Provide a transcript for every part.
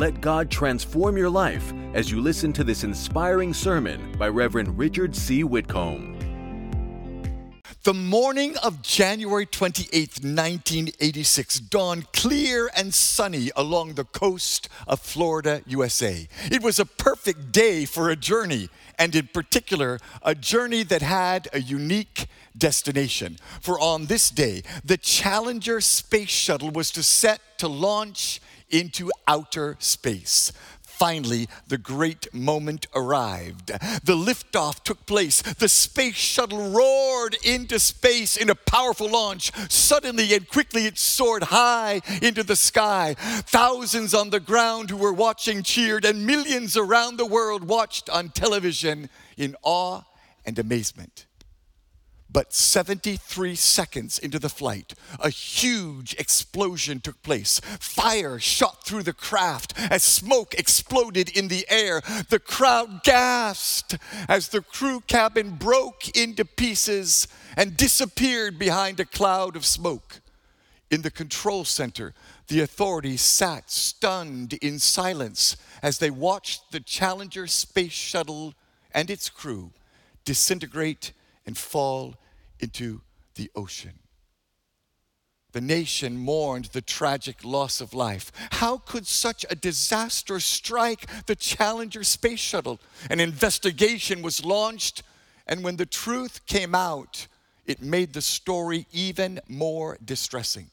Let God transform your life as you listen to this inspiring sermon by Reverend Richard C. Whitcomb. The morning of January 28, 1986, dawned clear and sunny along the coast of Florida, USA. It was a perfect day for a journey, and in particular, a journey that had a unique destination. For on this day, the Challenger space shuttle was to set to launch into outer space. Finally, the great moment arrived. The liftoff took place. The space shuttle roared into space in a powerful launch. Suddenly and quickly, it soared high into the sky. Thousands on the ground who were watching cheered, and millions around the world watched on television in awe and amazement. But 73 seconds into the flight, a huge explosion took place. Fire shot through the craft as smoke exploded in the air. The crowd gasped as the crew cabin broke into pieces and disappeared behind a cloud of smoke. In the control center, the authorities sat stunned in silence as they watched the Challenger space shuttle and its crew disintegrate and fall into the ocean. The nation mourned the tragic loss of life. How could such a disaster strike the Challenger space shuttle? An investigation was launched, and when the truth came out, it made the story even more distressing.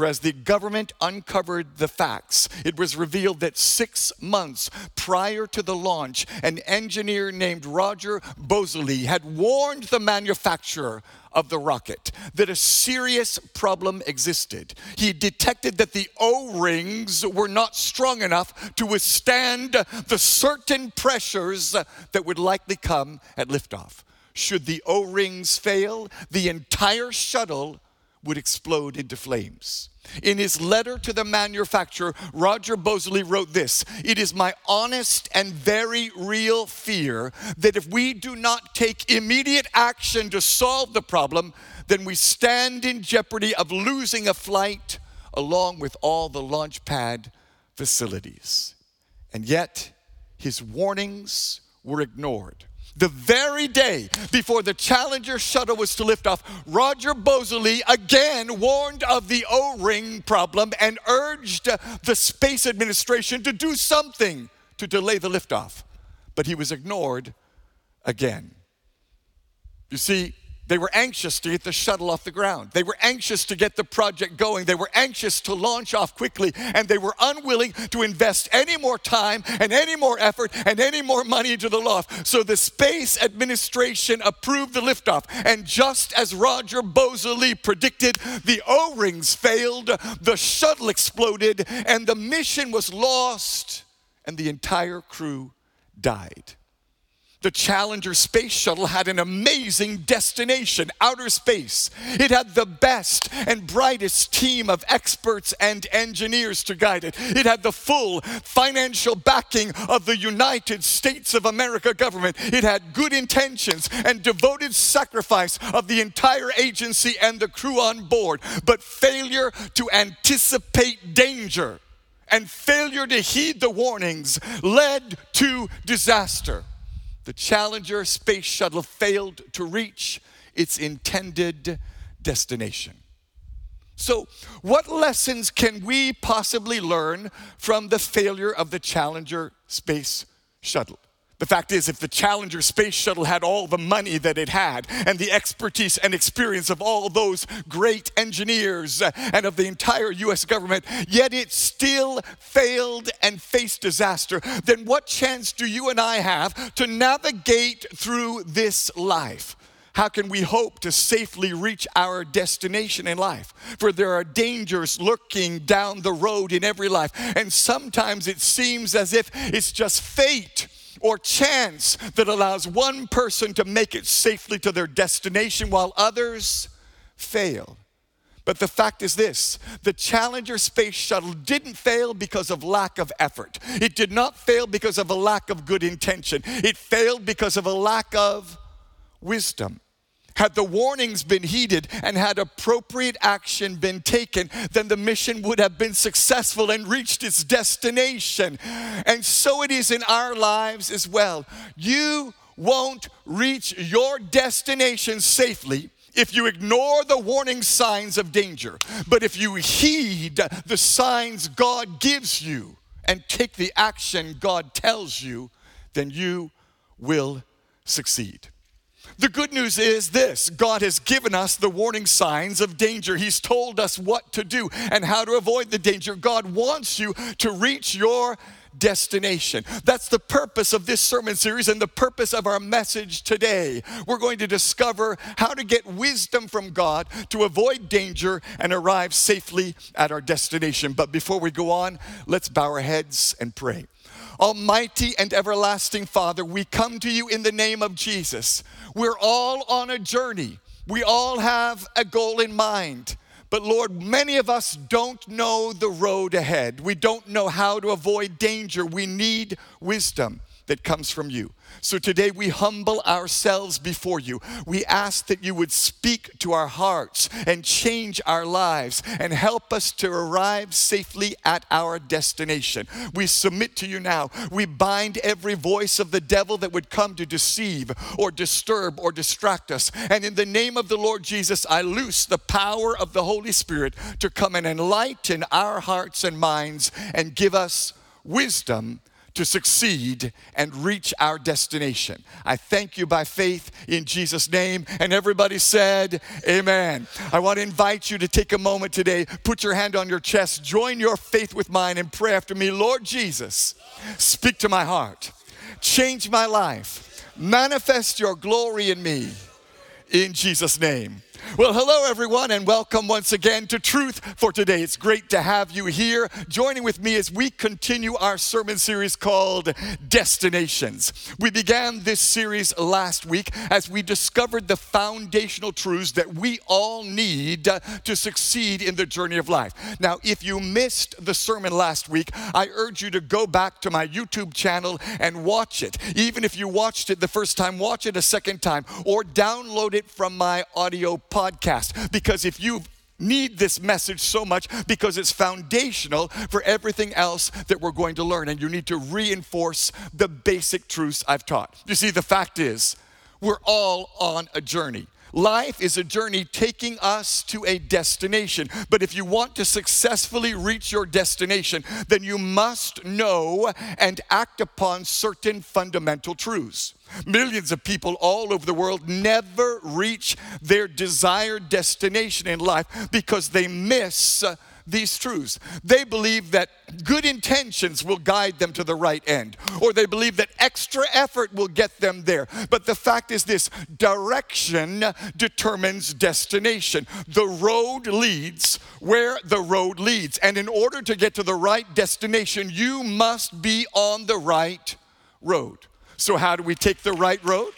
As the government uncovered the facts, it was revealed that six months prior to the launch, an engineer named Roger Boisjoly had warned the manufacturer of the rocket that a serious problem existed. He detected that the O rings were not strong enough to withstand the certain pressures that would likely come at liftoff. Should the O rings fail, the entire shuttle would explode into flames. In his letter to the manufacturer, Roger Boisjoly wrote this It is my honest and very real fear that if we do not take immediate action to solve the problem, then we stand in jeopardy of losing a flight along with all the launch pad facilities. And yet, his warnings were ignored. The very day before the Challenger shuttle was to lift off, Roger Boisjoly again warned of the O ring problem and urged the Space Administration to do something to delay the liftoff. But he was ignored again. You see, they were anxious to get the shuttle off the ground. They were anxious to get the project going. They were anxious to launch off quickly, and they were unwilling to invest any more time and any more effort and any more money into the loft. So the Space Administration approved the liftoff. And just as Roger Boisjoly predicted, the O rings failed, the shuttle exploded, and the mission was lost, and the entire crew died. The Challenger space shuttle had an amazing destination, outer space. It had the best and brightest team of experts and engineers to guide it. It had the full financial backing of the United States of America government. It had good intentions and devoted sacrifice of the entire agency and the crew on board, but failure to anticipate danger and failure to heed the warnings led to disaster the Challenger space shuttle failed to reach its intended destination. So, what lessons can we possibly learn from the failure of the Challenger space shuttle? The fact is, if the Challenger space shuttle had all the money that it had, and the expertise and experience of all those great engineers uh, and of the entire US government, yet it still failed and faced disaster, then what chance do you and I have to navigate through this life? How can we hope to safely reach our destination in life? For there are dangers lurking down the road in every life, and sometimes it seems as if it's just fate or chance that allows one person to make it safely to their destination while others fail. But the fact is this the Challenger space shuttle didn't fail because of lack of effort. It did not fail because of a lack of good intention. It failed because of a lack of wisdom. Had the warnings been heeded and had appropriate action been taken, then the mission would have been successful and reached its destination. And so it is in our lives as well. You won't reach your destination safely if you ignore the warning signs of danger. But if you heed the signs God gives you and take the action God tells you, then you will succeed. The good news is this God has given us the warning signs of danger. He's told us what to do and how to avoid the danger. God wants you to reach your destination. That's the purpose of this sermon series and the purpose of our message today. We're going to discover how to get wisdom from God to avoid danger and arrive safely at our destination. But before we go on, let's bow our heads and pray. Almighty and everlasting Father, we come to you in the name of Jesus. We're all on a journey, we all have a goal in mind. But Lord, many of us don't know the road ahead. We don't know how to avoid danger. We need wisdom that comes from you. So today we humble ourselves before you. We ask that you would speak to our hearts and change our lives and help us to arrive safely at our destination. We submit to you now. We bind every voice of the devil that would come to deceive or disturb or distract us. And in the name of the Lord Jesus, I loose the power of the Holy Spirit to come and enlighten our hearts and minds and give us wisdom to succeed and reach our destination. I thank you by faith in Jesus' name. And everybody said, Amen. I want to invite you to take a moment today, put your hand on your chest, join your faith with mine, and pray after me Lord Jesus, speak to my heart, change my life, manifest your glory in me. In Jesus' name. Well, hello everyone, and welcome once again to Truth for Today. It's great to have you here joining with me as we continue our sermon series called Destinations. We began this series last week as we discovered the foundational truths that we all need to succeed in the journey of life. Now, if you missed the sermon last week, I urge you to go back to my YouTube channel and watch it. Even if you watched it the first time, watch it a second time or download it from my audio podcast because if you need this message so much because it's foundational for everything else that we're going to learn and you need to reinforce the basic truths I've taught. You see the fact is we're all on a journey. Life is a journey taking us to a destination. But if you want to successfully reach your destination, then you must know and act upon certain fundamental truths. Millions of people all over the world never reach their desired destination in life because they miss these truths. They believe that good intentions will guide them to the right end, or they believe that extra effort will get them there. But the fact is this direction determines destination. The road leads where the road leads. And in order to get to the right destination, you must be on the right road. So, how do we take the right road?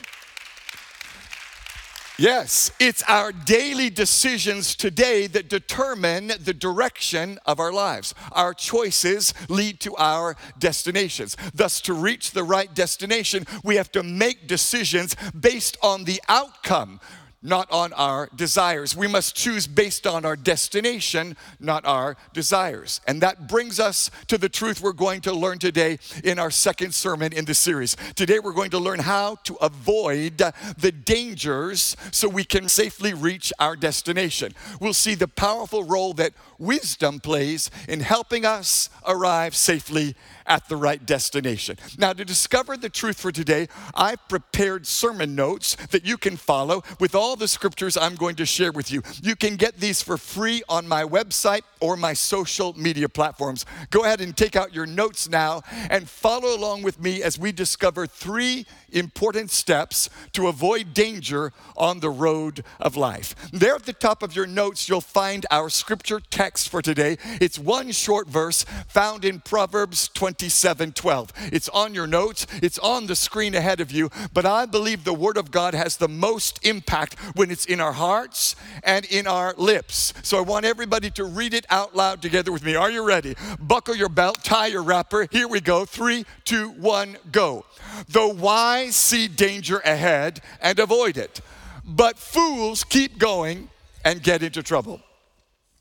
Yes, it's our daily decisions today that determine the direction of our lives. Our choices lead to our destinations. Thus, to reach the right destination, we have to make decisions based on the outcome not on our desires. We must choose based on our destination, not our desires. And that brings us to the truth we're going to learn today in our second sermon in the series. Today we're going to learn how to avoid the dangers so we can safely reach our destination. We'll see the powerful role that wisdom plays in helping us arrive safely at the right destination. Now, to discover the truth for today, I've prepared sermon notes that you can follow with all the scriptures I'm going to share with you. You can get these for free on my website or my social media platforms. Go ahead and take out your notes now and follow along with me as we discover three important steps to avoid danger on the road of life. There at the top of your notes, you'll find our scripture text for today. It's one short verse found in Proverbs 27 12. It's on your notes, it's on the screen ahead of you, but I believe the Word of God has the most impact when it's in our hearts and in our lips. So I want everybody to read it out loud together with me. Are you ready? Buckle your belt, tie your wrapper. Here we go. Three, two, one, go. The wise see danger ahead and avoid it, but fools keep going and get into trouble.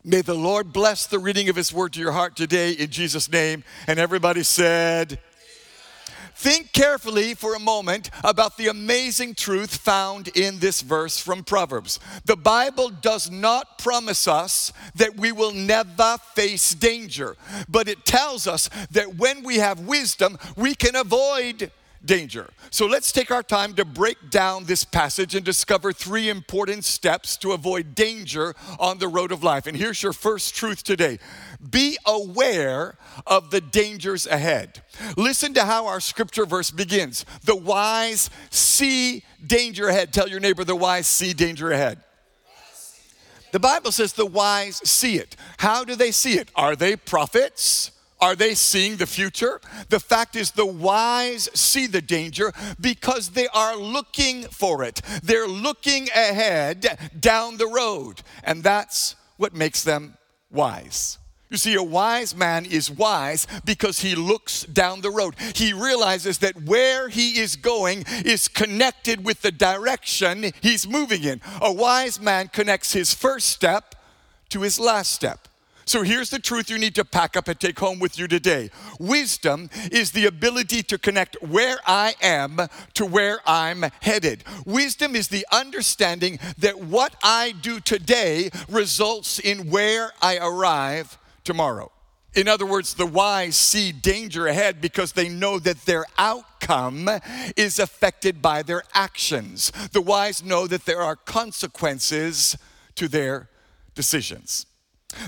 May the Lord bless the reading of His word to your heart today in Jesus' name. And everybody said, Think carefully for a moment about the amazing truth found in this verse from Proverbs. The Bible does not promise us that we will never face danger, but it tells us that when we have wisdom, we can avoid danger. So let's take our time to break down this passage and discover three important steps to avoid danger on the road of life. And here's your first truth today be aware of the dangers ahead. Listen to how our scripture verse begins. The wise see danger ahead. Tell your neighbor, the wise see danger ahead. The Bible says the wise see it. How do they see it? Are they prophets? Are they seeing the future? The fact is, the wise see the danger because they are looking for it. They're looking ahead down the road, and that's what makes them wise. You see, a wise man is wise because he looks down the road. He realizes that where he is going is connected with the direction he's moving in. A wise man connects his first step to his last step. So here's the truth you need to pack up and take home with you today. Wisdom is the ability to connect where I am to where I'm headed. Wisdom is the understanding that what I do today results in where I arrive tomorrow. In other words, the wise see danger ahead because they know that their outcome is affected by their actions. The wise know that there are consequences to their decisions.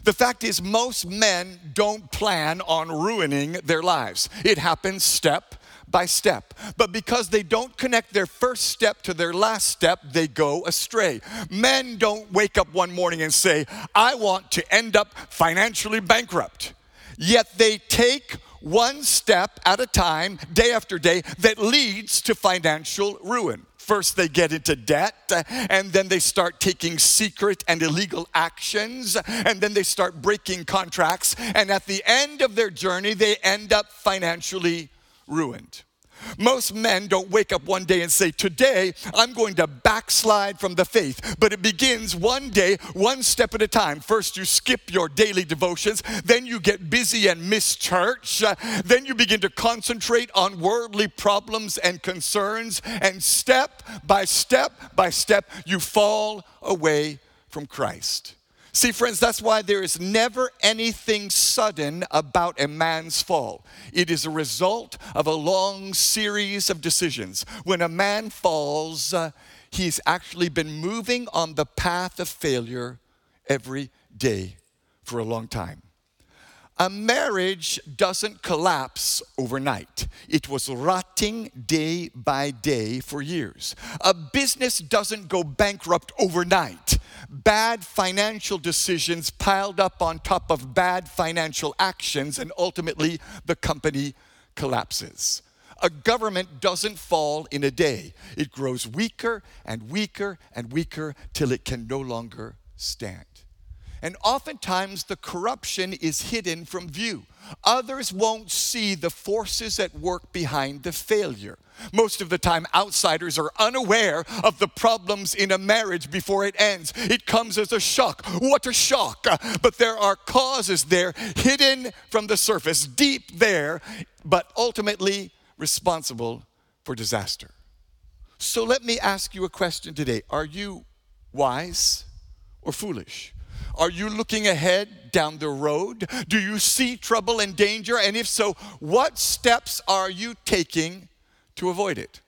The fact is, most men don't plan on ruining their lives. It happens step by step. But because they don't connect their first step to their last step, they go astray. Men don't wake up one morning and say, I want to end up financially bankrupt. Yet they take one step at a time, day after day, that leads to financial ruin. First, they get into debt, and then they start taking secret and illegal actions, and then they start breaking contracts, and at the end of their journey, they end up financially ruined. Most men don't wake up one day and say, Today I'm going to backslide from the faith. But it begins one day, one step at a time. First, you skip your daily devotions, then you get busy and miss church, uh, then you begin to concentrate on worldly problems and concerns, and step by step by step, you fall away from Christ. See, friends, that's why there is never anything sudden about a man's fall. It is a result of a long series of decisions. When a man falls, uh, he's actually been moving on the path of failure every day for a long time. A marriage doesn't collapse overnight. It was rotting day by day for years. A business doesn't go bankrupt overnight. Bad financial decisions piled up on top of bad financial actions, and ultimately the company collapses. A government doesn't fall in a day, it grows weaker and weaker and weaker till it can no longer stand. And oftentimes the corruption is hidden from view. Others won't see the forces at work behind the failure. Most of the time, outsiders are unaware of the problems in a marriage before it ends. It comes as a shock. What a shock! But there are causes there hidden from the surface, deep there, but ultimately responsible for disaster. So let me ask you a question today Are you wise or foolish? Are you looking ahead down the road? Do you see trouble and danger? And if so, what steps are you taking to avoid it?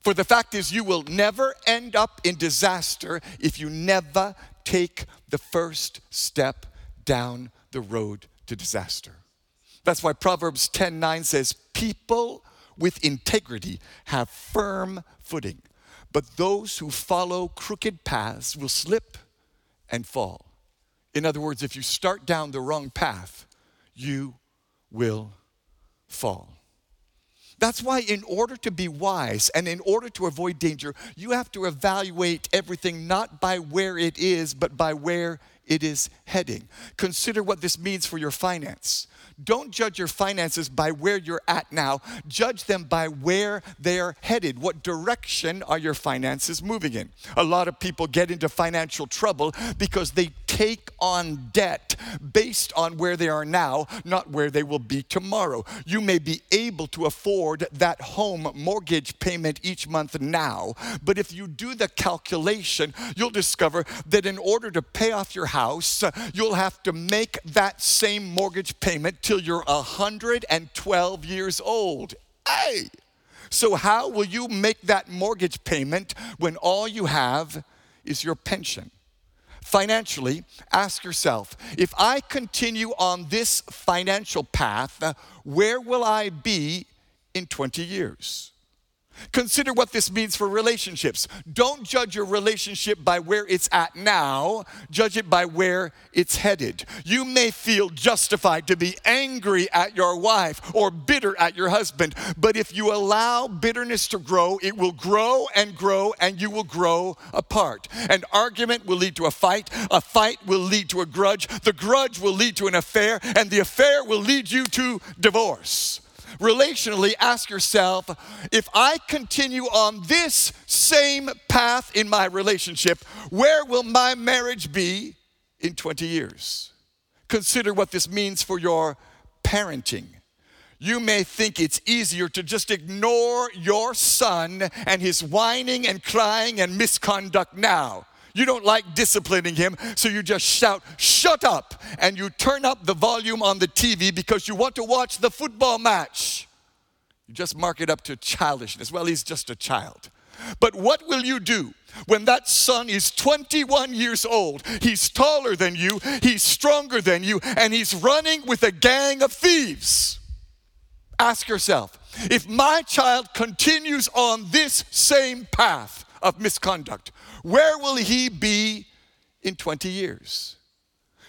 For the fact is, you will never end up in disaster if you never take the first step down the road to disaster. That's why Proverbs 10 9 says, People with integrity have firm footing, but those who follow crooked paths will slip and fall. In other words, if you start down the wrong path, you will fall. That's why, in order to be wise and in order to avoid danger, you have to evaluate everything not by where it is, but by where it is heading. Consider what this means for your finance. Don't judge your finances by where you're at now. Judge them by where they're headed. What direction are your finances moving in? A lot of people get into financial trouble because they take on debt based on where they are now, not where they will be tomorrow. You may be able to afford that home mortgage payment each month now, but if you do the calculation, you'll discover that in order to pay off your house, you'll have to make that same mortgage payment till you're 112 years old. Hey! So, how will you make that mortgage payment when all you have is your pension? Financially, ask yourself if I continue on this financial path, where will I be in 20 years? Consider what this means for relationships. Don't judge your relationship by where it's at now, judge it by where it's headed. You may feel justified to be angry at your wife or bitter at your husband, but if you allow bitterness to grow, it will grow and grow and you will grow apart. An argument will lead to a fight, a fight will lead to a grudge, the grudge will lead to an affair, and the affair will lead you to divorce relationally, ask yourself if I continue on this same path in my relationship, where will my marriage be in 20 years? Consider what this means for your parenting. You may think it's easier to just ignore your son and his whining and crying and misconduct now you don't like disciplining him, so you just shout, Shut up! And you turn up the volume on the TV because you want to watch the football match. You just mark it up to childishness. Well, he's just a child. But what will you do when that son is 21 years old? He's taller than you, he's stronger than you, and he's running with a gang of thieves. Ask yourself if my child continues on this same path of misconduct, where will he be in 20 years?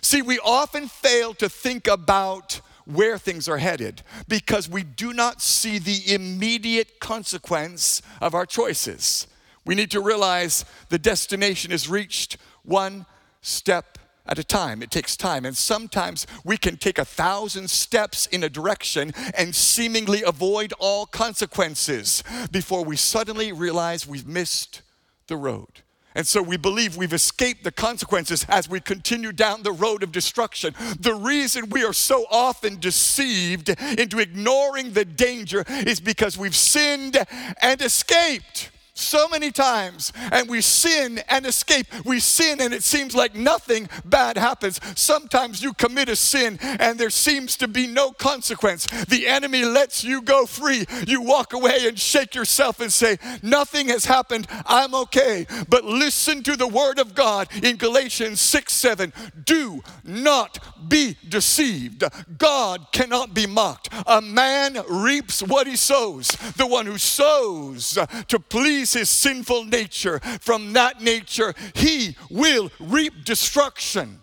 See, we often fail to think about where things are headed because we do not see the immediate consequence of our choices. We need to realize the destination is reached one step at a time. It takes time. And sometimes we can take a thousand steps in a direction and seemingly avoid all consequences before we suddenly realize we've missed the road. And so we believe we've escaped the consequences as we continue down the road of destruction. The reason we are so often deceived into ignoring the danger is because we've sinned and escaped so many times and we sin and escape. We sin and it seems like nothing bad happens. Sometimes you commit a sin and there seems to be no consequence. The enemy lets you go free. You walk away and shake yourself and say, Nothing has happened. I'm okay. But listen to the word of God in Galatians 6 7. Do not be deceived. God cannot be mocked. A man reaps what he sows. The one who sows to please his sinful nature, from that nature he will reap destruction.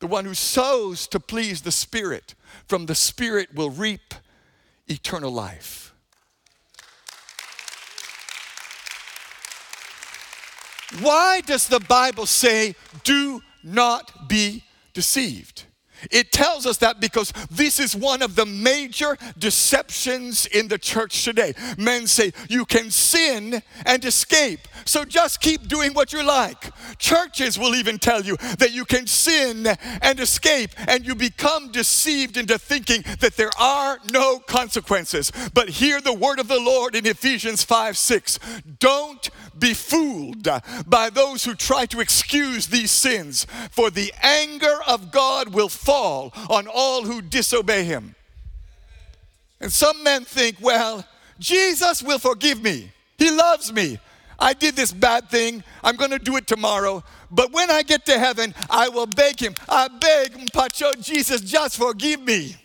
The one who sows to please the Spirit, from the Spirit will reap eternal life. Why does the Bible say, do not be deceived? It tells us that because this is one of the major deceptions in the church today. Men say you can sin and escape, so just keep doing what you like. Churches will even tell you that you can sin and escape, and you become deceived into thinking that there are no consequences. But hear the word of the Lord in Ephesians 5 6. Don't be fooled by those who try to excuse these sins, for the anger of God will fall on all who disobey him. And some men think, well, Jesus will forgive me. He loves me. I did this bad thing. I'm going to do it tomorrow. But when I get to heaven, I will beg him. I beg, Pacho, Jesus, just forgive me.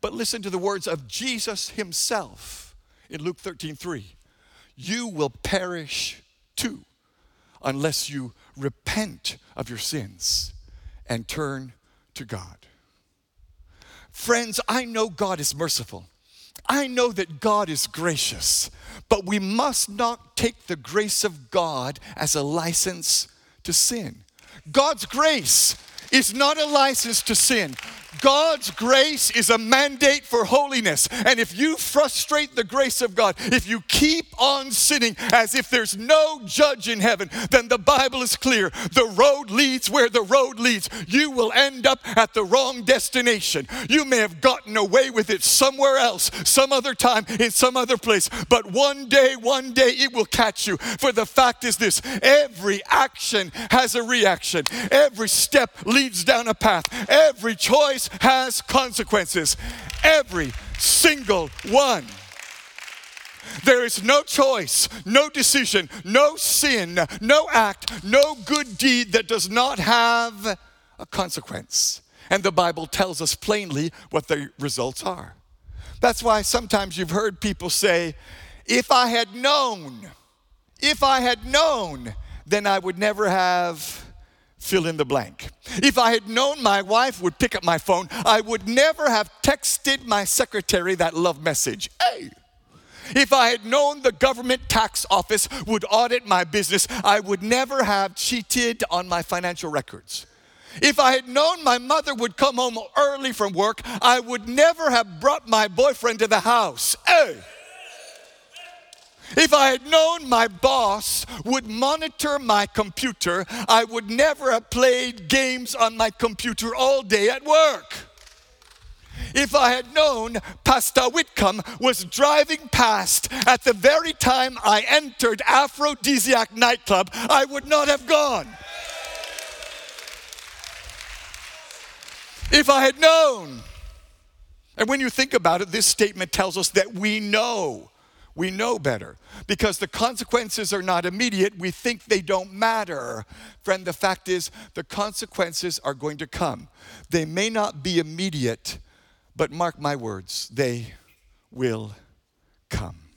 But listen to the words of Jesus himself in Luke 13 3 you will perish too unless you repent of your sins and turn to God. Friends, I know God is merciful. I know that God is gracious, but we must not take the grace of God as a license to sin. God's grace is not a license to sin. God's grace is a mandate for holiness. And if you frustrate the grace of God, if you keep on sinning as if there's no judge in heaven, then the Bible is clear. The road leads where the road leads. You will end up at the wrong destination. You may have gotten away with it somewhere else, some other time, in some other place, but one day, one day it will catch you. For the fact is this every action has a reaction, every step leads down a path, every has consequences. Every single one. There is no choice, no decision, no sin, no act, no good deed that does not have a consequence. And the Bible tells us plainly what the results are. That's why sometimes you've heard people say, if I had known, if I had known, then I would never have fill in the blank. If I had known my wife would pick up my phone, I would never have texted my secretary that love message. Hey! If I had known the government tax office would audit my business, I would never have cheated on my financial records. If I had known my mother would come home early from work, I would never have brought my boyfriend to the house. Hey! If I had known my boss would monitor my computer, I would never have played games on my computer all day at work. If I had known Pastor Whitcomb was driving past at the very time I entered Aphrodisiac nightclub, I would not have gone. If I had known. And when you think about it, this statement tells us that we know we know better. Because the consequences are not immediate, we think they don't matter. Friend, the fact is, the consequences are going to come. They may not be immediate, but mark my words, they will come.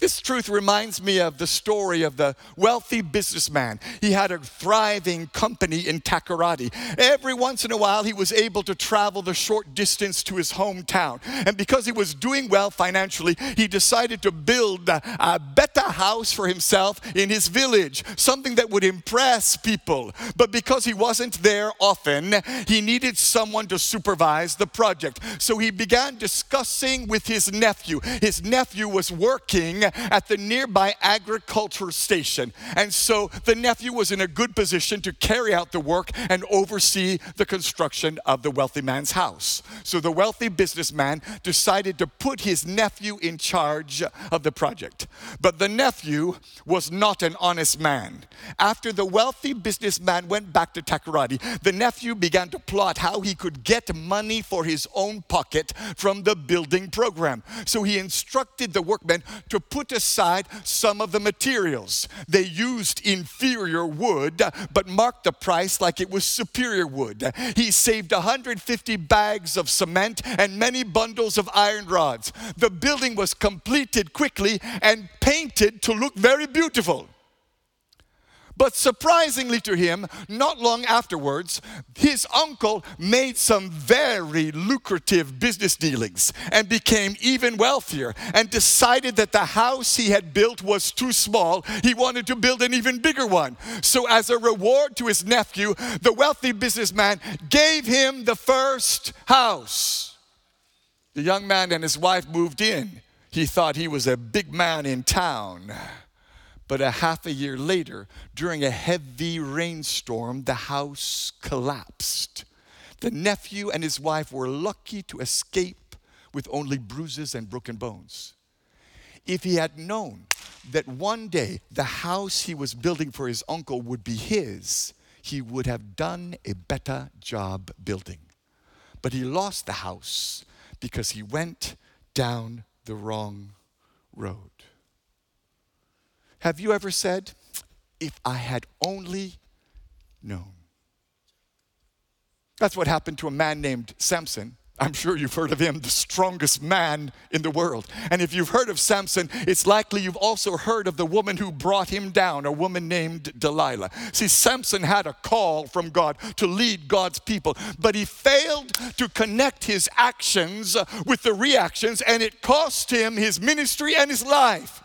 This truth reminds me of the story of the wealthy businessman. He had a thriving company in Takoradi. Every once in a while, he was able to travel the short distance to his hometown. And because he was doing well financially, he decided to build a, a better house for himself in his village, something that would impress people. But because he wasn't there often, he needed someone to supervise the project. So he began discussing with his nephew. His nephew was working at the nearby agriculture station. And so the nephew was in a good position to carry out the work and oversee the construction of the wealthy man's house. So the wealthy businessman decided to put his nephew in charge of the project. But the nephew was not an honest man. After the wealthy businessman went back to Takoradi, the nephew began to plot how he could get money for his own pocket from the building program. So he instructed the workmen to put aside some of the materials. They used inferior wood, but marked the price like it was superior wood. He saved 150 bags of cement and many bundles of iron rods. The building was completed quickly and painted to look very beautiful. But surprisingly to him, not long afterwards, his uncle made some very lucrative business dealings and became even wealthier and decided that the house he had built was too small. He wanted to build an even bigger one. So, as a reward to his nephew, the wealthy businessman gave him the first house. The young man and his wife moved in. He thought he was a big man in town. But a half a year later, during a heavy rainstorm, the house collapsed. The nephew and his wife were lucky to escape with only bruises and broken bones. If he had known that one day the house he was building for his uncle would be his, he would have done a better job building. But he lost the house because he went down the wrong road. Have you ever said, if I had only known? That's what happened to a man named Samson. I'm sure you've heard of him, the strongest man in the world. And if you've heard of Samson, it's likely you've also heard of the woman who brought him down, a woman named Delilah. See, Samson had a call from God to lead God's people, but he failed to connect his actions with the reactions, and it cost him his ministry and his life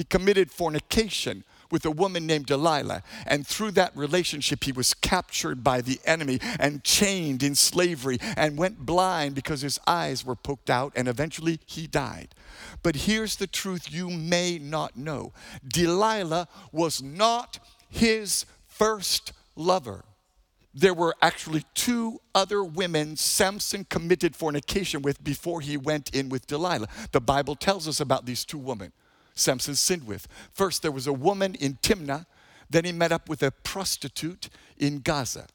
he committed fornication with a woman named Delilah. And through that relationship, he was captured by the enemy and chained in slavery and went blind because his eyes were poked out, and eventually he died. But here's the truth you may not know Delilah was not his first lover. There were actually two other women Samson committed fornication with before he went in with Delilah. The Bible tells us about these two women Samson sinned with. First, there was a woman in Timnah, then he met up with a prostitute in Gaza.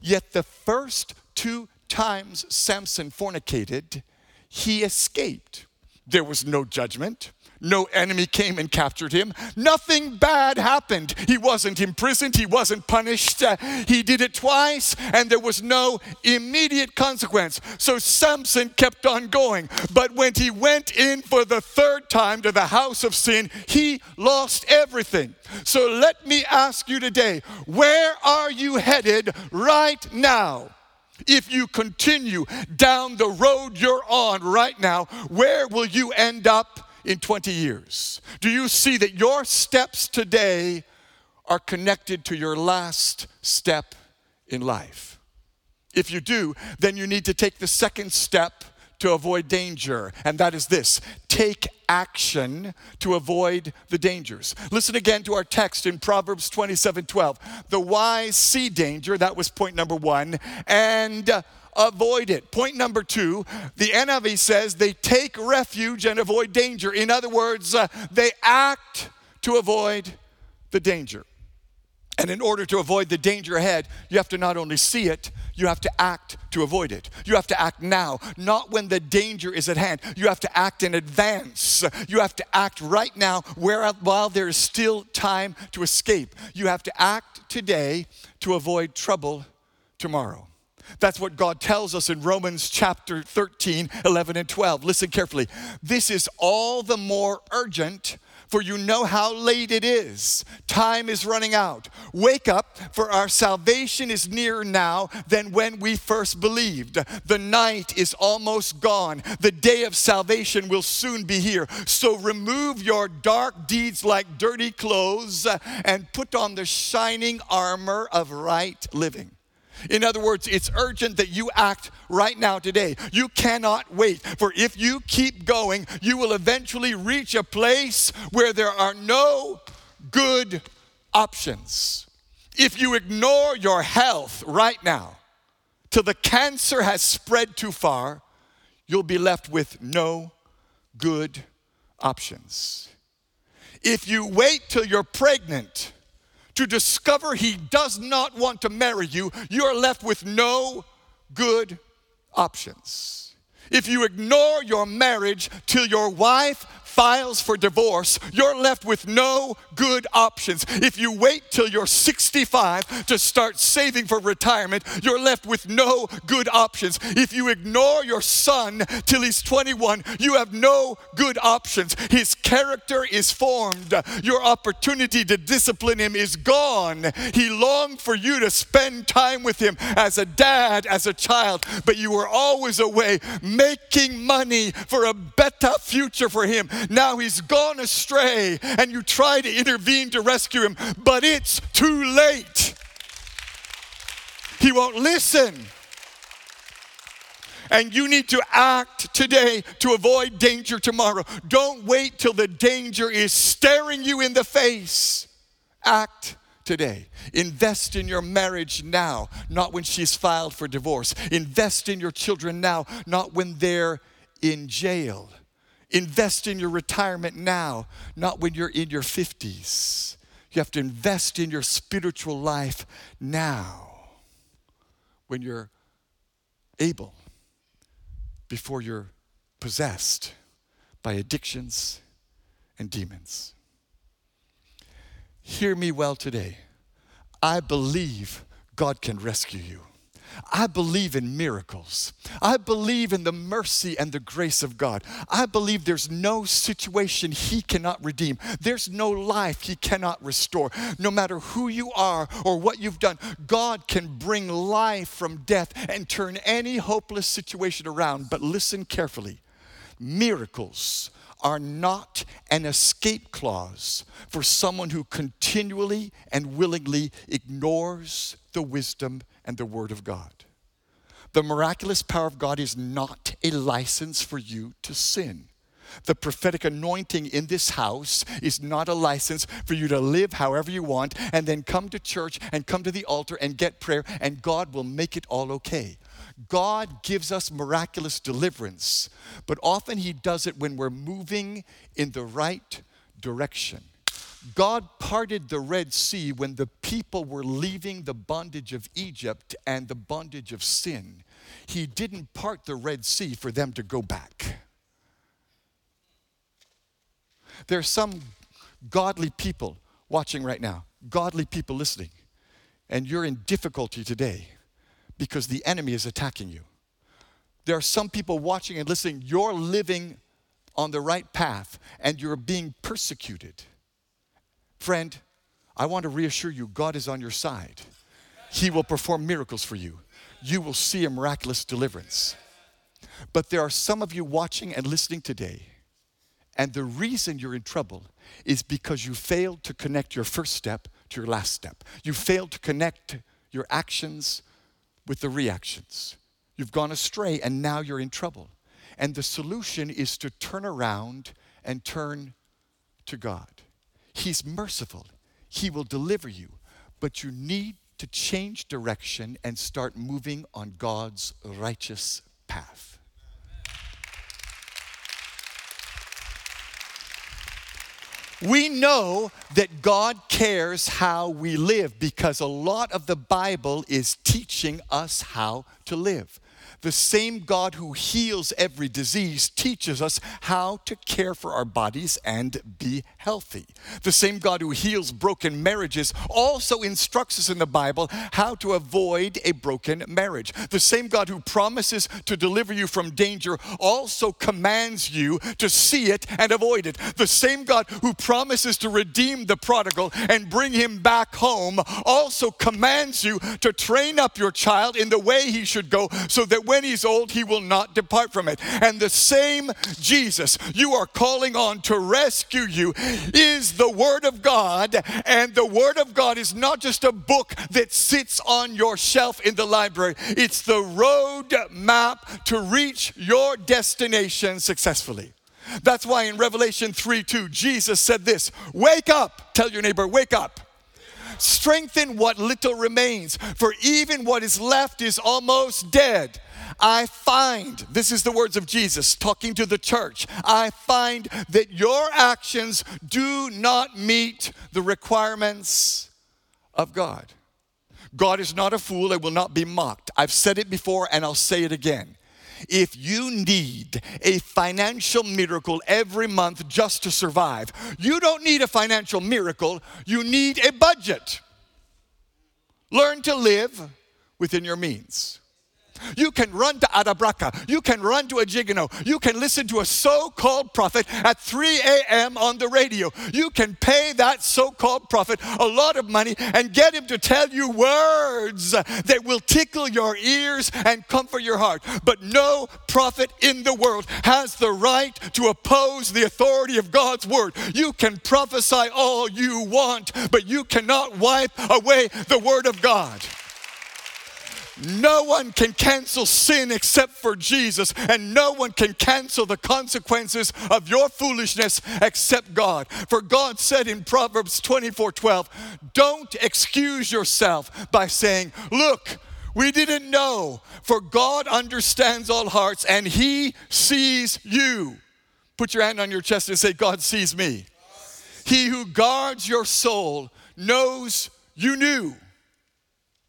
Yet the first two times Samson fornicated, he escaped. There was no judgment. No enemy came and captured him. Nothing bad happened. He wasn't imprisoned. He wasn't punished. Uh, he did it twice, and there was no immediate consequence. So Samson kept on going. But when he went in for the third time to the house of sin, he lost everything. So let me ask you today where are you headed right now? If you continue down the road you're on right now, where will you end up in 20 years? Do you see that your steps today are connected to your last step in life? If you do, then you need to take the second step to avoid danger, and that is this take action to avoid the dangers. Listen again to our text in Proverbs 27 12. The wise see danger, that was point number one, and avoid it. Point number two, the NIV says they take refuge and avoid danger. In other words, uh, they act to avoid the danger. And in order to avoid the danger ahead, you have to not only see it, you have to act to avoid it. You have to act now, not when the danger is at hand. You have to act in advance. You have to act right now where, while there is still time to escape. You have to act today to avoid trouble tomorrow. That's what God tells us in Romans chapter 13, 11, and 12. Listen carefully. This is all the more urgent, for you know how late it is. Time is running out. Wake up, for our salvation is nearer now than when we first believed. The night is almost gone. The day of salvation will soon be here. So remove your dark deeds like dirty clothes and put on the shining armor of right living. In other words, it's urgent that you act right now today. You cannot wait, for if you keep going, you will eventually reach a place where there are no good options. If you ignore your health right now till the cancer has spread too far, you'll be left with no good options. If you wait till you're pregnant, to discover he does not want to marry you, you are left with no good options. If you ignore your marriage till your wife files for divorce, you're left with no good options. If you wait till you're 65 to start saving for retirement, you're left with no good options. If you ignore your son till he's 21, you have no good options. His character is formed. Your opportunity to discipline him is gone. He longed for you to spend time with him as a dad, as a child, but you were always away making money for a better future for him. Now he's gone astray, and you try to intervene to rescue him, but it's too late. He won't listen. And you need to act today to avoid danger tomorrow. Don't wait till the danger is staring you in the face. Act today. Invest in your marriage now, not when she's filed for divorce. Invest in your children now, not when they're in jail. Invest in your retirement now, not when you're in your 50s. You have to invest in your spiritual life now, when you're able, before you're possessed by addictions and demons. Hear me well today. I believe God can rescue you. I believe in miracles. I believe in the mercy and the grace of God. I believe there's no situation He cannot redeem, there's no life He cannot restore. No matter who you are or what you've done, God can bring life from death and turn any hopeless situation around. But listen carefully Miracles are not an escape clause for someone who continually and willingly ignores the wisdom and the Word of God. The miraculous power of God is not a license for you to sin. The prophetic anointing in this house is not a license for you to live however you want and then come to church and come to the altar and get prayer, and God will make it all okay. God gives us miraculous deliverance, but often He does it when we're moving in the right direction. God parted the Red Sea when the people were leaving the bondage of Egypt and the bondage of sin. He didn't part the Red Sea for them to go back. There are some godly people watching right now, godly people listening, and you're in difficulty today because the enemy is attacking you. There are some people watching and listening, you're living on the right path and you're being persecuted. Friend, I want to reassure you God is on your side. He will perform miracles for you. You will see a miraculous deliverance. But there are some of you watching and listening today, and the reason you're in trouble is because you failed to connect your first step to your last step. You failed to connect your actions with the reactions. You've gone astray and now you're in trouble. And the solution is to turn around and turn to God. He's merciful, He will deliver you, but you need to change direction and start moving on God's righteous path. We know that God cares how we live because a lot of the Bible is teaching us how to live. The same God who heals every disease teaches us how to care for our bodies and be healthy. The same God who heals broken marriages also instructs us in the Bible how to avoid a broken marriage. The same God who promises to deliver you from danger also commands you to see it and avoid it. The same God who promises to redeem the prodigal and bring him back home also commands you to train up your child in the way he should go so that when when he's old, he will not depart from it. And the same Jesus you are calling on to rescue you is the Word of God. And the Word of God is not just a book that sits on your shelf in the library, it's the road map to reach your destination successfully. That's why in Revelation 3 2, Jesus said this Wake up. Tell your neighbor, wake up. Strengthen what little remains, for even what is left is almost dead. I find, this is the words of Jesus talking to the church, I find that your actions do not meet the requirements of God. God is not a fool and will not be mocked. I've said it before and I'll say it again. If you need a financial miracle every month just to survive, you don't need a financial miracle, you need a budget. Learn to live within your means. You can run to Adabraka. You can run to Agigano. You can listen to a so called prophet at 3 a.m. on the radio. You can pay that so called prophet a lot of money and get him to tell you words that will tickle your ears and comfort your heart. But no prophet in the world has the right to oppose the authority of God's word. You can prophesy all you want, but you cannot wipe away the word of God. No one can cancel sin except for Jesus, and no one can cancel the consequences of your foolishness except God. For God said in Proverbs 24 12, Don't excuse yourself by saying, Look, we didn't know, for God understands all hearts and He sees you. Put your hand on your chest and say, God sees me. He who guards your soul knows you knew.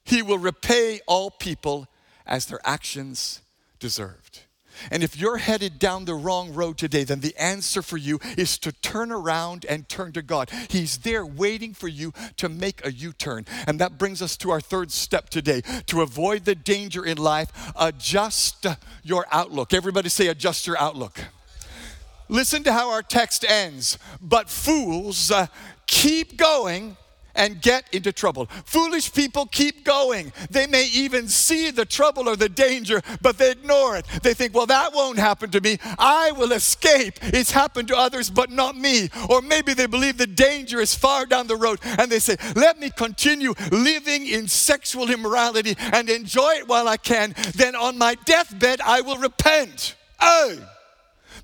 He will repay all people as their actions deserved. And if you're headed down the wrong road today, then the answer for you is to turn around and turn to God. He's there waiting for you to make a U turn. And that brings us to our third step today. To avoid the danger in life, adjust your outlook. Everybody say, adjust your outlook. Listen to how our text ends. But fools uh, keep going and get into trouble. Foolish people keep going. They may even see the trouble or the danger, but they ignore it. They think, well, that won't happen to me. I will escape. It's happened to others, but not me. Or maybe they believe the danger is far down the road and they say, let me continue living in sexual immorality and enjoy it while I can. Then on my deathbed, I will repent. Oh,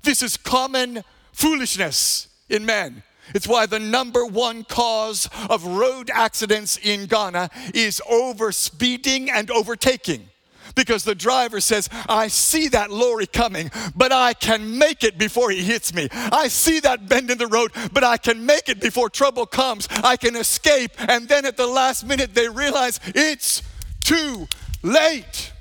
this is common foolishness in men. It's why the number one cause of road accidents in Ghana is over speeding and overtaking. Because the driver says, I see that lorry coming, but I can make it before he hits me. I see that bend in the road, but I can make it before trouble comes. I can escape. And then at the last minute, they realize it's too late.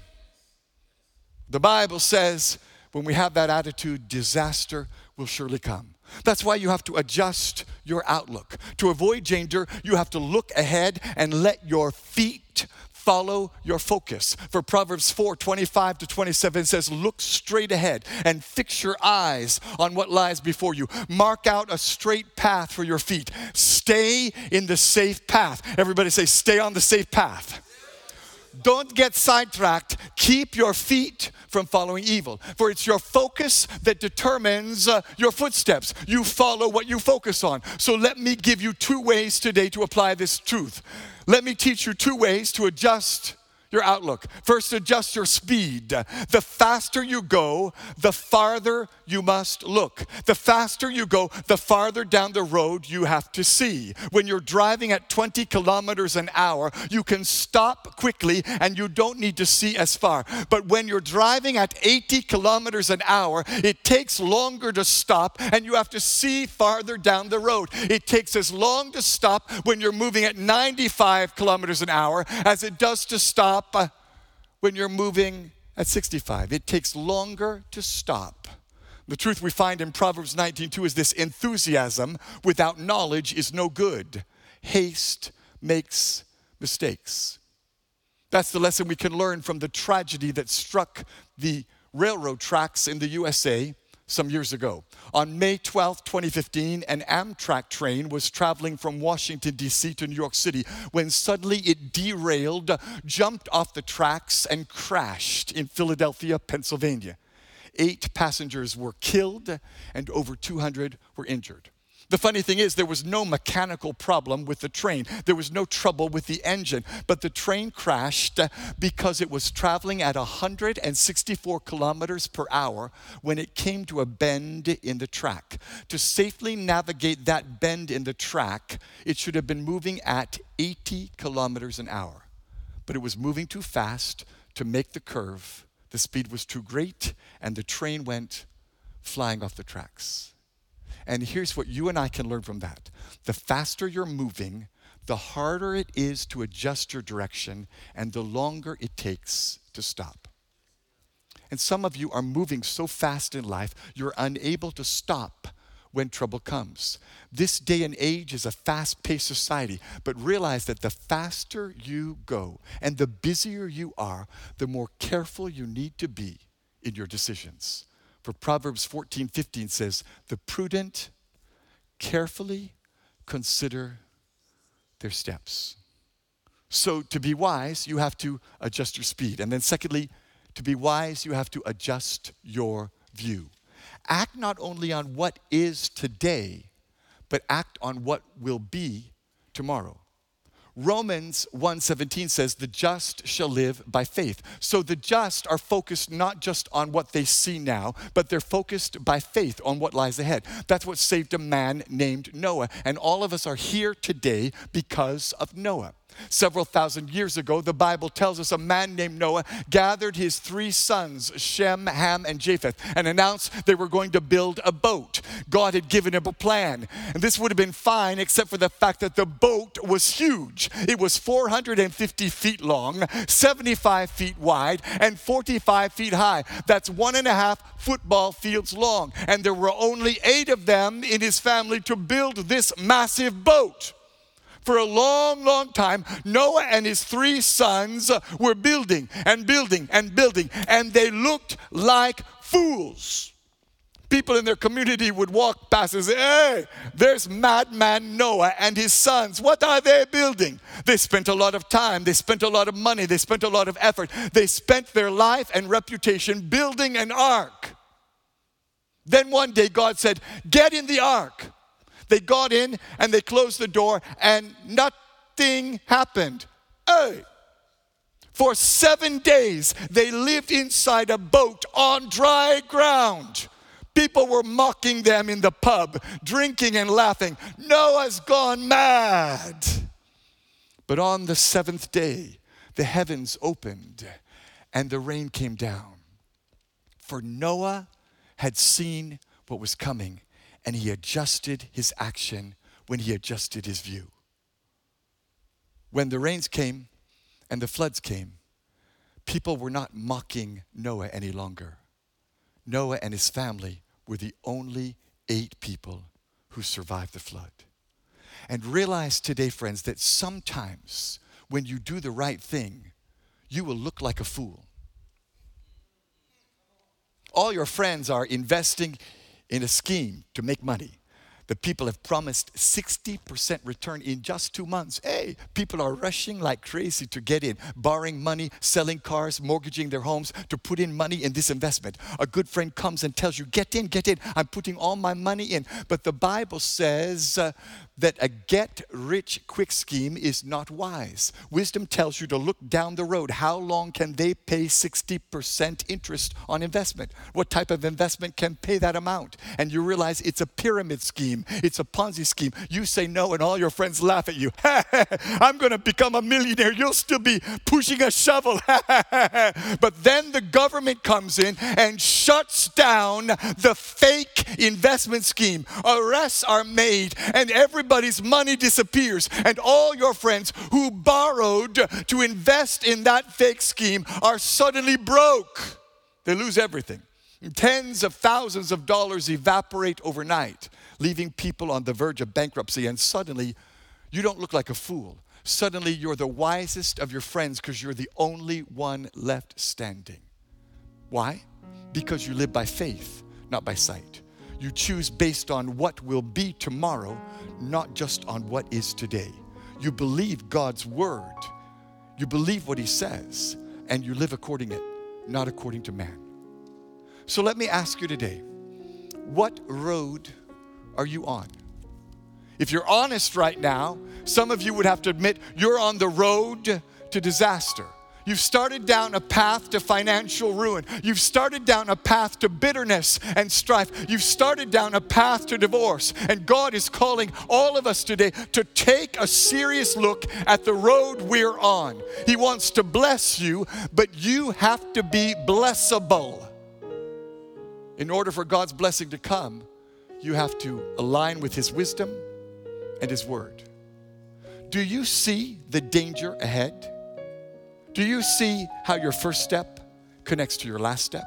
The Bible says, when we have that attitude, disaster will surely come. That's why you have to adjust your outlook. To avoid danger, you have to look ahead and let your feet follow your focus. For Proverbs 4 25 to 27 says, Look straight ahead and fix your eyes on what lies before you. Mark out a straight path for your feet. Stay in the safe path. Everybody say, Stay on the safe path. Don't get sidetracked. Keep your feet from following evil. For it's your focus that determines uh, your footsteps. You follow what you focus on. So let me give you two ways today to apply this truth. Let me teach you two ways to adjust your outlook. First, adjust your speed. The faster you go, the farther you must look. The faster you go, the farther down the road you have to see. When you're driving at 20 kilometers an hour, you can stop quickly and you don't need to see as far. But when you're driving at 80 kilometers an hour, it takes longer to stop and you have to see farther down the road. It takes as long to stop when you're moving at 95 kilometers an hour as it does to stop stop uh, when you're moving at 65. It takes longer to stop. The truth we find in Proverbs 19:2 is this enthusiasm without knowledge is no good. Haste makes mistakes. That's the lesson we can learn from the tragedy that struck the railroad tracks in the USA some years ago. On May 12, 2015, an Amtrak train was traveling from Washington, D.C. to New York City when suddenly it derailed, jumped off the tracks, and crashed in Philadelphia, Pennsylvania. Eight passengers were killed and over 200 were injured. The funny thing is, there was no mechanical problem with the train. There was no trouble with the engine. But the train crashed uh, because it was traveling at 164 kilometers per hour when it came to a bend in the track. To safely navigate that bend in the track, it should have been moving at 80 kilometers an hour. But it was moving too fast to make the curve. The speed was too great, and the train went flying off the tracks. And here's what you and I can learn from that the faster you're moving, the harder it is to adjust your direction, and the longer it takes to stop. And some of you are moving so fast in life, you're unable to stop when trouble comes. This day and age is a fast paced society, but realize that the faster you go and the busier you are, the more careful you need to be in your decisions. For Proverbs 14 15 says, The prudent carefully consider their steps. So, to be wise, you have to adjust your speed. And then, secondly, to be wise, you have to adjust your view. Act not only on what is today, but act on what will be tomorrow. Romans 1:17 says the just shall live by faith. So the just are focused not just on what they see now, but they're focused by faith on what lies ahead. That's what saved a man named Noah, and all of us are here today because of Noah. Several thousand years ago, the Bible tells us a man named Noah gathered his three sons, Shem, Ham, and Japheth, and announced they were going to build a boat. God had given him a plan. And this would have been fine, except for the fact that the boat was huge. It was 450 feet long, 75 feet wide, and 45 feet high. That's one and a half football fields long. And there were only eight of them in his family to build this massive boat. For a long, long time, Noah and his three sons were building and building and building, and they looked like fools. people in their community would walk past and say, Hey, there's madman Noah and his sons. What are they building? They spent a lot of time, they spent a lot of money, they spent a lot of effort. They spent their life and reputation building an ark. Then one day God said, Get in the ark. They got in and they closed the door, and nothing happened. Hey! For seven days, they lived inside a boat on dry ground. People were mocking them in the pub, drinking and laughing. Noah's gone mad. But on the seventh day, the heavens opened and the rain came down. For Noah had seen what was coming and he adjusted his action when he adjusted his view. When the rains came and the floods came, people were not mocking Noah any longer. Noah and his family were the only eight people who survived the flood. And realize today, friends, that sometimes when you do the right thing, you will look like a fool. All your friends are investing in a scheme to make money. The people have promised 60% return in just two months. Hey, people are rushing like crazy to get in, borrowing money, selling cars, mortgaging their homes to put in money in this investment. A good friend comes and tells you, Get in, get in. I'm putting all my money in. But the Bible says, uh, that a get rich quick scheme is not wise. Wisdom tells you to look down the road. How long can they pay 60% interest on investment? What type of investment can pay that amount? And you realize it's a pyramid scheme, it's a Ponzi scheme. You say no, and all your friends laugh at you. I'm going to become a millionaire. You'll still be pushing a shovel. but then the government comes in and shuts down the fake investment scheme. Arrests are made, and everybody's money disappears, and all your friends who borrowed to invest in that fake scheme are suddenly broke. They lose everything. Tens of thousands of dollars evaporate overnight, leaving people on the verge of bankruptcy, and suddenly you don't look like a fool. Suddenly you're the wisest of your friends because you're the only one left standing. Why? Because you live by faith, not by sight. You choose based on what will be tomorrow, not just on what is today. You believe God's word, you believe what He says, and you live according to it, not according to man. So let me ask you today what road are you on? If you're honest right now, some of you would have to admit you're on the road to disaster. You've started down a path to financial ruin. You've started down a path to bitterness and strife. You've started down a path to divorce. And God is calling all of us today to take a serious look at the road we're on. He wants to bless you, but you have to be blessable. In order for God's blessing to come, you have to align with His wisdom and His word. Do you see the danger ahead? Do you see how your first step connects to your last step?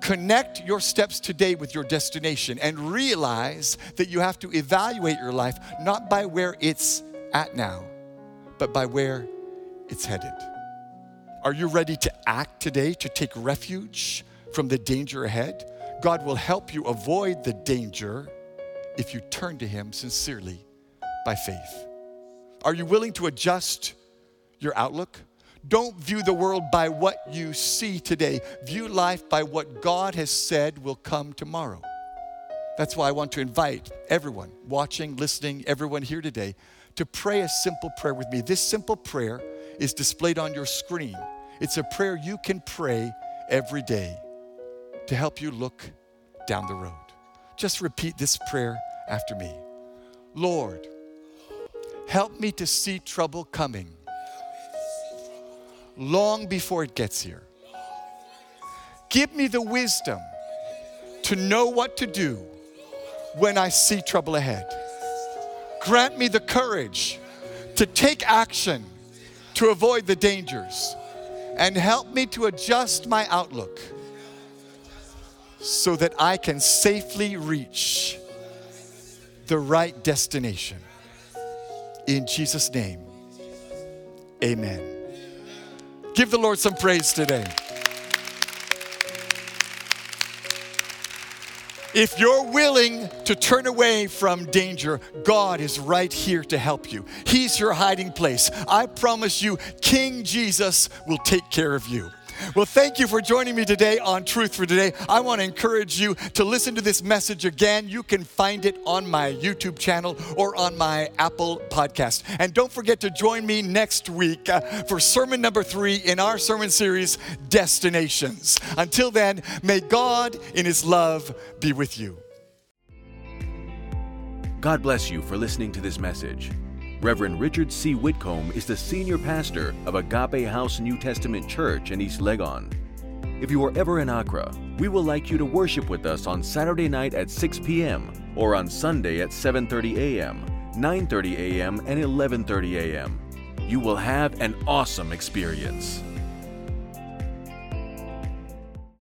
Connect your steps today with your destination and realize that you have to evaluate your life not by where it's at now, but by where it's headed. Are you ready to act today to take refuge from the danger ahead? God will help you avoid the danger if you turn to Him sincerely by faith. Are you willing to adjust your outlook? Don't view the world by what you see today. View life by what God has said will come tomorrow. That's why I want to invite everyone watching, listening, everyone here today to pray a simple prayer with me. This simple prayer is displayed on your screen. It's a prayer you can pray every day to help you look down the road. Just repeat this prayer after me Lord, help me to see trouble coming long before it gets here. Give me the wisdom to know what to do when I see trouble ahead. Grant me the courage to take action to avoid the dangers and help me to adjust my outlook so that I can safely reach the right destination. In Jesus' name, amen. Give the Lord some praise today. If you're willing to turn away from danger, God is right here to help you. He's your hiding place. I promise you, King Jesus will take care of you. Well, thank you for joining me today on Truth for Today. I want to encourage you to listen to this message again. You can find it on my YouTube channel or on my Apple podcast. And don't forget to join me next week uh, for sermon number three in our sermon series, Destinations. Until then, may God in His love be with you. God bless you for listening to this message. Reverend Richard C. Whitcomb is the senior pastor of Agape House New Testament Church in East Legon. If you are ever in Accra, we would like you to worship with us on Saturday night at 6 p.m. or on Sunday at 7:30 a.m., 9:30 a.m., and 11:30 a.m. You will have an awesome experience.